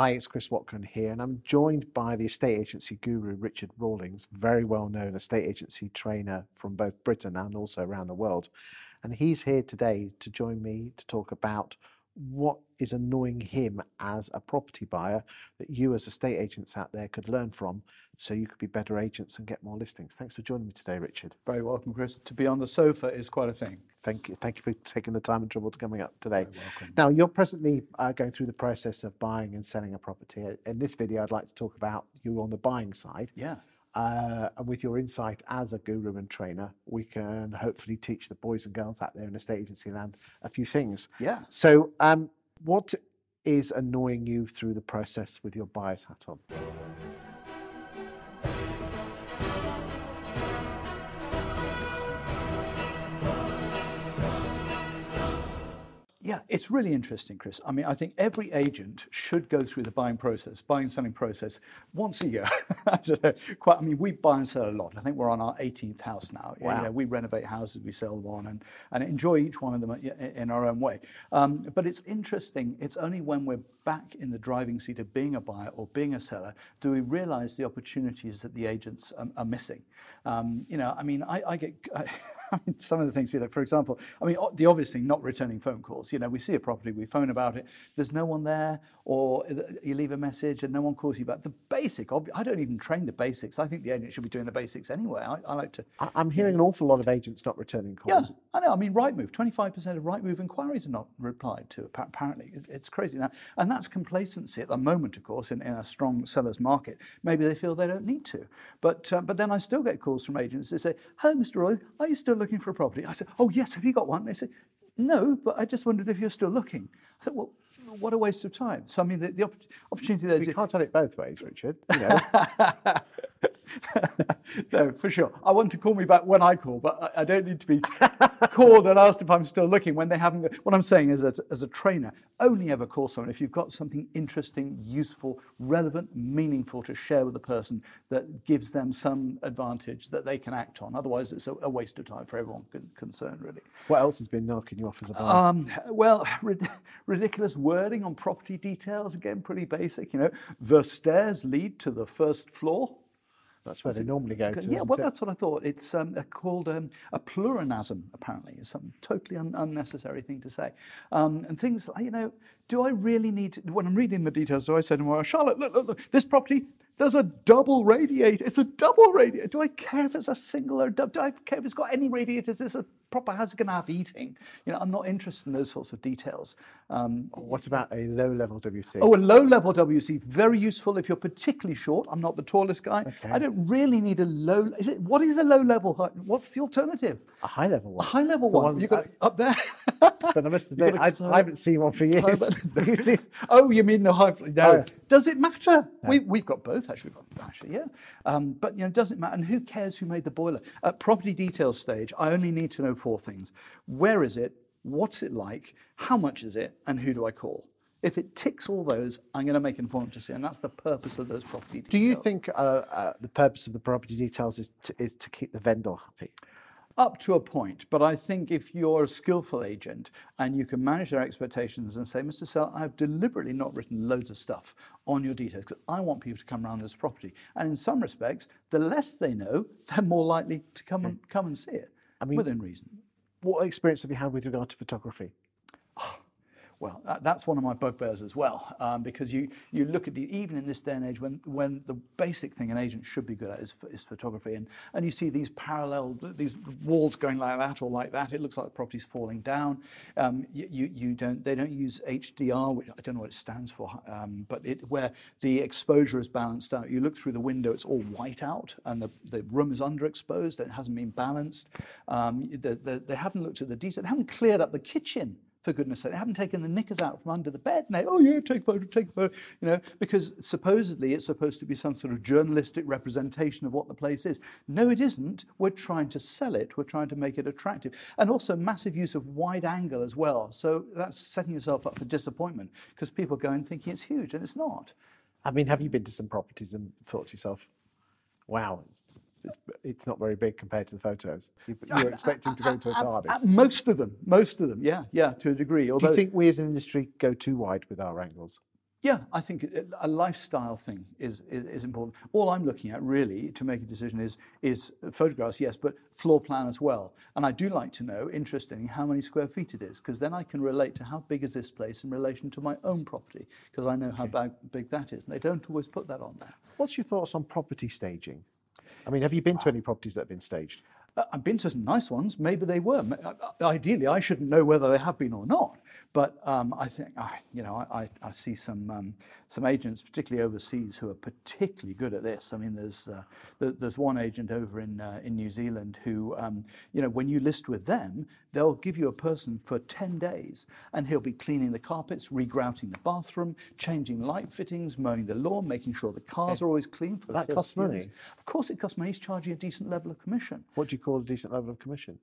Hi, it's Chris Watkin here, and I'm joined by the estate agency guru Richard Rawlings, very well known estate agency trainer from both Britain and also around the world. And he's here today to join me to talk about what is annoying him as a property buyer that you as estate agents out there could learn from so you could be better agents and get more listings. Thanks for joining me today, Richard. Very welcome, Chris. To be on the sofa is quite a thing. Thank you. Thank you for taking the time and trouble to coming up today. Now, you're presently uh, going through the process of buying and selling a property. In this video, I'd like to talk about you on the buying side. Yeah. Uh, and with your insight as a guru and trainer, we can hopefully teach the boys and girls out there in estate agency land a few things. Yeah. So, um, what is annoying you through the process with your buyer's hat on? Yeah, it's really interesting, Chris. I mean, I think every agent should go through the buying process, buying and selling process once a year. I don't know, quite. I mean, we buy and sell a lot. I think we're on our 18th house now. You Wow. know, we renovate houses, we sell one, and, and enjoy each one of them in our own way. Um, but it's interesting. It's only when we're back in the driving seat of being a buyer or being a seller do we realise the opportunities that the agents um, are missing. Um, you know, I mean, I, I get. I mean, some of the things, you know, for example, I mean, the obvious thing, not returning phone calls. You know, we see a property, we phone about it, there's no one there, or you leave a message and no one calls you back. The basic, ob- I don't even train the basics. I think the agent should be doing the basics anyway. I, I like to, I- I'm hearing an awful lot of agents not returning calls. yeah. I know. I mean, Rightmove, 25% of Rightmove inquiries are not replied to, apparently. It's, it's crazy now. And that's complacency at the moment, of course, in, in a strong seller's market. Maybe they feel they don't need to. But, uh, but then I still get calls from agents. They say, hello, Mr. Roy, are you still looking for a property? I say, oh, yes, have you got one? They say, no, but I just wondered if you're still looking. I thought, well, what a waste of time. So, I mean, the, the opp- opportunity there is You can't have it both ways, Richard. You know, no, for sure. I want to call me back when I call, but I, I don't need to be called and asked if I'm still looking when they haven't. What I'm saying is, that as a trainer, only ever call someone if you've got something interesting, useful, relevant, meaningful to share with the person that gives them some advantage that they can act on. Otherwise, it's a, a waste of time for everyone con- concerned, really. what else has been knocking you off as a buyer? Um, well, rid- ridiculous wording on property details, again, pretty basic. You know, the stairs lead to the first floor. That's where they normally go to. Yeah, well, it? that's what I thought. It's um, called um, a pleonasm, apparently. It's some totally un- unnecessary thing to say. Um, and things like, you know, do I really need to, when I'm reading the details, do I say to my wife, Charlotte, look, look, look, this property, there's a double radiator. It's a double radiator. Do I care if it's a single or double? Do I care if it's got any radiators? Is this a proper house going to have eating? You know, I'm not interested in those sorts of details. Um, What about a low level WC? Oh, a low level WC, very useful if you're particularly short. I'm not the tallest guy. I don't really need a low. Is it? What is a low level? What's the alternative? a high level one. A high level The one. one- You got up there. But I must admit, I, I haven't seen one for years. oh, you mean the high? No. Oh. Does it matter? We, we've got both actually. We've got, actually, yeah. Um, but you know, does it matter? And who cares who made the boiler? At property details stage, I only need to know four things: where is it? What's it like? How much is it? And who do I call? If it ticks all those, I'm going to make an appointment to see, and that's the purpose of those property details. do you think uh, uh, the purpose of the property details is to, is to keep the vendor happy? Up to a point, but I think if you're a skillful agent and you can manage their expectations and say, Mr. Sell, I've deliberately not written loads of stuff on your details because I want people to come around this property. And in some respects, the less they know, they're more likely to come and hmm. come and see it. I mean, within reason. What experience have you had with regard to photography? Well, that, that's one of my bugbears as well, um, because you, you look at the, even in this day and age when, when the basic thing an agent should be good at is, is photography, and, and you see these parallel, these walls going like that or like that, it looks like the property's falling down. Um, you, you, you don't, they don't use HDR, which I don't know what it stands for, um, but it, where the exposure is balanced out. You look through the window, it's all white out, and the, the room is underexposed, it hasn't been balanced. Um, the, the, they haven't looked at the detail, they haven't cleared up the kitchen for goodness sake. They haven't taken the knickers out from under the bed. And they, oh yeah, take a photo, take a photo, you know, because supposedly it's supposed to be some sort of journalistic representation of what the place is. No, it isn't. We're trying to sell it. We're trying to make it attractive. And also massive use of wide angle as well. So that's setting yourself up for disappointment because people go in thinking it's huge and it's not. I mean, have you been to some properties and thought to yourself, wow, it's, not very big compared to the photos? You, are expecting to go to a TARDIS. most of them, most of them, yeah, yeah, to a degree. Do you think we as an industry go too wide with our angles? Yeah, I think a lifestyle thing is, is, is important. All I'm looking at really to make a decision is is photographs, yes, but floor plan as well. And I do like to know, interestingly, how many square feet it is, because then I can relate to how big is this place in relation to my own property, because I know how big, big that is. And they don't always put that on there. What's your thoughts on property staging? I mean, have you been to any properties that have been staged? Uh, I've been to some nice ones. Maybe they were. Uh, ideally, I shouldn't know whether they have been or not. But um, I think, uh, you know, I, I see some um, some agents, particularly overseas, who are particularly good at this. I mean, there's uh, there's one agent over in uh, in New Zealand who, um, you know, when you list with them, they'll give you a person for ten days, and he'll be cleaning the carpets, regrouting the bathroom, changing light fittings, mowing the lawn, making sure the cars are always clean. For that costs money. Of course, it costs money. He's charging a decent level of commission. What do you call a decent level of commission?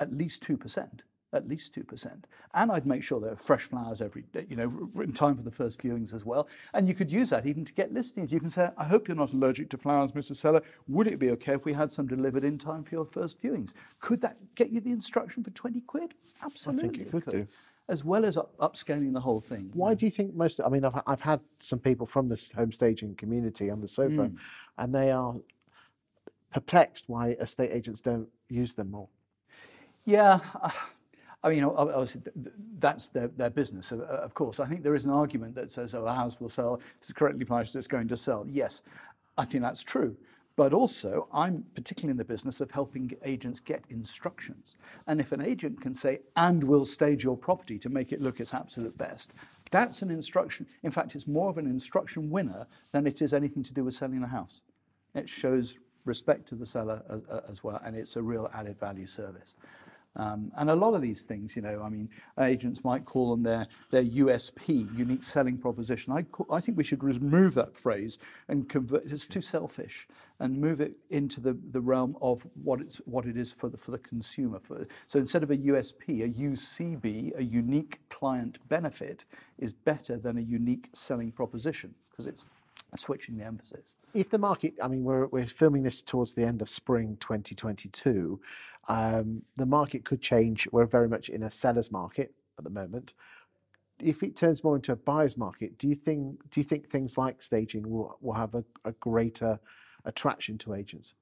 At least 2%. At least 2%. And I'd make sure there are fresh flowers every day, you know, in time for the first viewings as well. And you could use that even to get listings. You can say, I hope you're not allergic to flowers, Mr. Seller. Would it be okay if we had some delivered in time for your first viewings? Could that get you the instruction for 20 quid? Absolutely. I think it could, could. do as well as up, upscaling the whole thing. Why do you think most? I mean, I've I've had some people from the home staging community on the sofa, mm. and they are perplexed why estate agents don't use them more. Yeah. I mean, obviously, that's their, their business, of course. I think there is an argument that says, oh, a house will sell, if it's correctly priced, it's going to sell. Yes, I think that's true. But also, I'm particularly in the business of helping agents get instructions. And if an agent can say, and we'll stage your property to make it look its absolute best, that's an instruction. In fact, it's more of an instruction winner than it is anything to do with selling a house. It shows respect to the seller as, as well, and it's a real added value service. Um, and a lot of these things, you know, I mean, agents might call them their, their USP, unique selling proposition. I, call, I think we should remove that phrase and convert it's too selfish and move it into the, the realm of what, it's, what it is for the, for the consumer. For, so instead of a USP, a UCB, a unique client benefit, is better than a unique selling proposition because it's switching the emphasis if the market, I mean, we're, we're filming this towards the end of spring 2022, um, the market could change. We're very much in a seller's market at the moment. If it turns more into a buyer's market, do you think do you think things like staging will, will have a, a greater attraction to agents?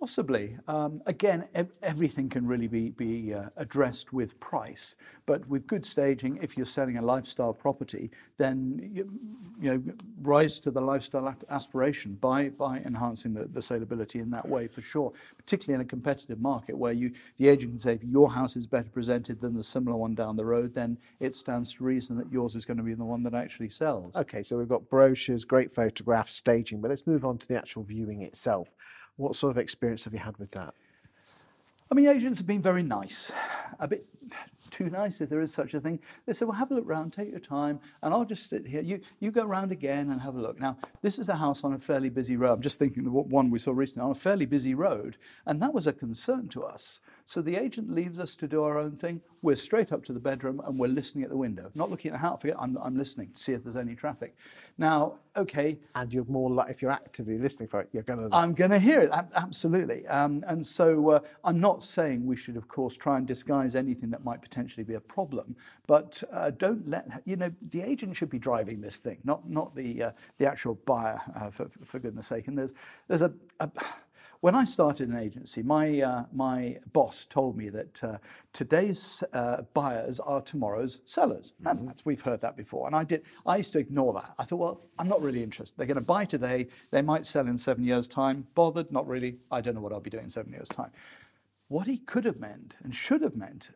Possibly. Um, again, ev- everything can really be, be uh, addressed with price, but with good staging, if you're selling a lifestyle property, then you, you know rise to the lifestyle aspiration by by enhancing the, the saleability in that way for sure. Particularly in a competitive market where you the agent can say if your house is better presented than the similar one down the road, then it stands to reason that yours is going to be the one that actually sells. Okay, so we've got brochures, great photographs, staging, but let's move on to the actual viewing itself. What sort of experience have you had with that? I mean, agents have been very nice, a bit too nice if there is such a thing. They said, well, have a look round, take your time, and I'll just sit here. You, you go round again and have a look. Now, this is a house on a fairly busy road. I'm just thinking of one we saw recently on a fairly busy road, and that was a concern to us. So the agent leaves us to do our own thing. We're straight up to the bedroom and we're listening at the window, not looking at the house. Forget, I'm, I'm listening to see if there's any traffic. Now, okay. And you're more like, if you're actively listening for it, you're going to. I'm going to hear it, absolutely. Um, and so uh, I'm not saying we should, of course, try and disguise anything that might potentially be a problem, but uh, don't let, you know, the agent should be driving this thing, not, not the, uh, the actual buyer, uh, for, for goodness sake. And there's, there's a, a when I started an agency, my, uh, my boss told me that uh, today's uh, buyers are tomorrow's sellers. Mm-hmm. And we've heard that before. And I, did, I used to ignore that. I thought, well, I'm not really interested. They're going to buy today. They might sell in seven years' time. Bothered? Not really. I don't know what I'll be doing in seven years' time. What he could have meant and should have meant,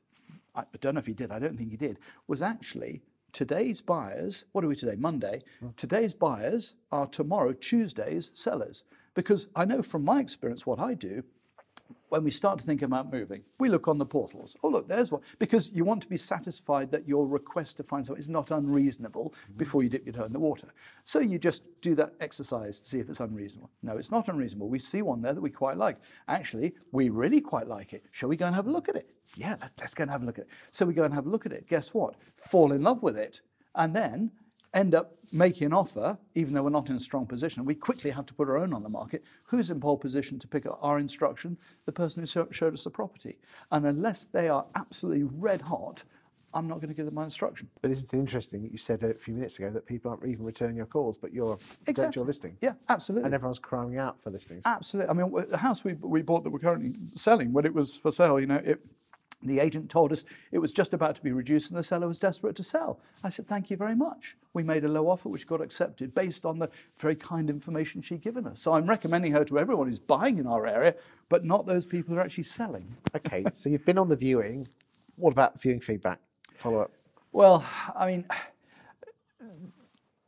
I don't know if he did, I don't think he did, was actually today's buyers, what are we today? Monday. Mm. Today's buyers are tomorrow, Tuesday's sellers. Because I know from my experience what I do, when we start to think about moving, we look on the portals. Oh, look, there's one. Because you want to be satisfied that your request to find something is not unreasonable mm-hmm. before you dip your toe in the water. So you just do that exercise to see if it's unreasonable. No, it's not unreasonable. We see one there that we quite like. Actually, we really quite like it. Shall we go and have a look at it? Yeah, let's go and have a look at it. So we go and have a look at it. Guess what? Fall in love with it. And then end up making an offer, even though we're not in a strong position. We quickly have to put our own on the market. Who's in pole position to pick up our instruction? The person who showed us the property. And unless they are absolutely red hot, I'm not going to give them my instruction. But isn't it interesting that you said a few minutes ago that people aren't even returning your calls, but you're exactly. your listing? Yeah, absolutely. And everyone's crying out for listings. Absolutely. I mean, the house we, we bought that we're currently selling, when it was for sale, you know, it, the agent told us it was just about to be reduced and the seller was desperate to sell. I said, Thank you very much. We made a low offer which got accepted based on the very kind information she'd given us. So I'm recommending her to everyone who's buying in our area, but not those people who are actually selling. okay, so you've been on the viewing. What about viewing feedback? Follow up. Well, I mean,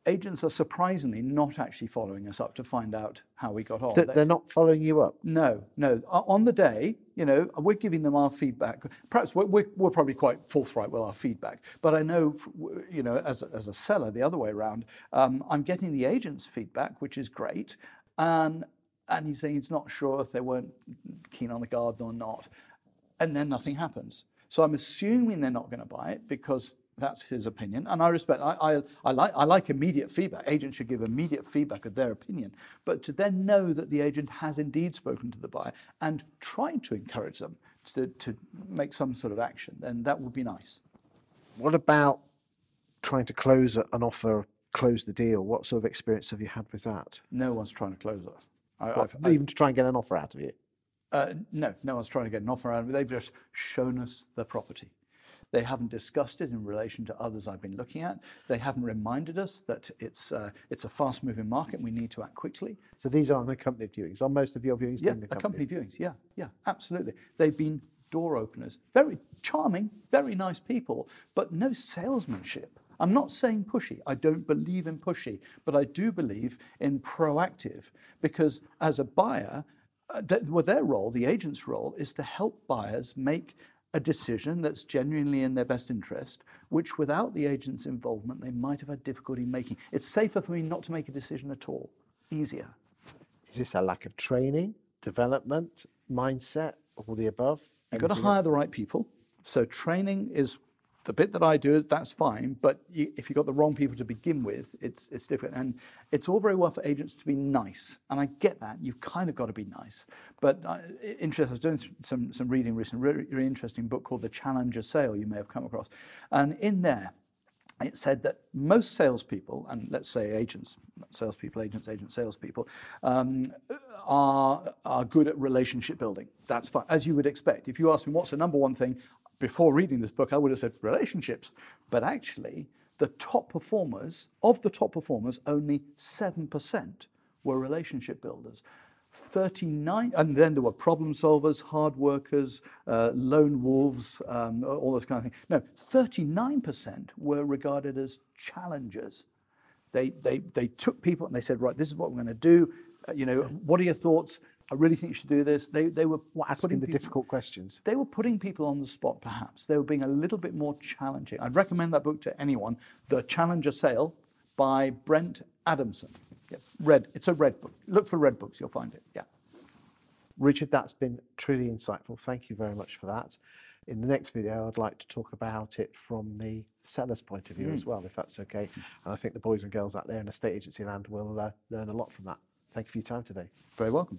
agents are surprisingly not actually following us up to find out how we got on. Th- they're not following you up. No, no. On the day, you know, we're giving them our feedback. Perhaps we're, we're, we're, probably quite forthright with our feedback, but I know, you know, as, as a seller, the other way around, um, I'm getting the agent's feedback, which is great. And, and he's saying he's not sure if they weren't keen on the garden or not. And then nothing happens. So I'm assuming they're not going to buy it because that's his opinion, and I respect. I, I, I, like I like immediate feedback. Agents should give immediate feedback of their opinion, but to then know that the agent has indeed spoken to the buyer and tried to encourage them to, to make some sort of action, then that would be nice. What about trying to close an offer, close the deal? What sort of experience have you had with that? No one's trying to close it. I, even to try and get an offer out of you? Uh, no, no one's trying to get an offer out of. They've just shown us the property. They haven't discussed it in relation to others I've been looking at. They haven't reminded us that it's, uh, it's a fast moving market and we need to act quickly. So these are unaccompanied viewings. Are most of your viewings yeah, accompanied? accompanied viewings? Yeah, yeah, absolutely. They've been door openers. Very charming, very nice people, but no salesmanship. I'm not saying pushy. I don't believe in pushy, but I do believe in proactive because as a buyer, uh, th- well, their role, the agent's role, is to help buyers make a decision that's genuinely in their best interest, which without the agent's involvement, they might have had difficulty making. It's safer for me not to make a decision at all, easier. Is this a lack of training, development, mindset, all the above? You've got to hire the right people. So training is the bit that I do is that's fine, but you, if you've got the wrong people to begin with, it's it's different. And it's all very well for agents to be nice, and I get that. You've kind of got to be nice. But uh, interesting, I was doing some some reading recently, really, really interesting book called The Challenger Sale. You may have come across, and in there. It said that most salespeople, and let's say agents, salespeople, agents, agent salespeople, um, are, are good at relationship building. That's fine, as you would expect. If you ask me what's the number one thing before reading this book, I would have said relationships. But actually, the top performers, of the top performers, only 7% were relationship builders. 39, and then there were problem solvers, hard workers, uh, lone wolves, um, all those kind of things. No, 39% were regarded as challengers. They, they, they took people and they said, right, this is what we're going to do. Uh, you know, what are your thoughts? I really think you should do this. They, they were what, asking the people, difficult questions. They were putting people on the spot, perhaps. They were being a little bit more challenging. I'd recommend that book to anyone, The Challenger Sale by Brent Adamson. Yeah, red. It's a red book. Look for red books, you'll find it. Yeah. Richard, that's been truly insightful. Thank you very much for that. In the next video, I'd like to talk about it from the seller's point of view mm. as well, if that's okay. And I think the boys and girls out there in estate agency land will uh, learn a lot from that. Thank you for your time today. Very welcome.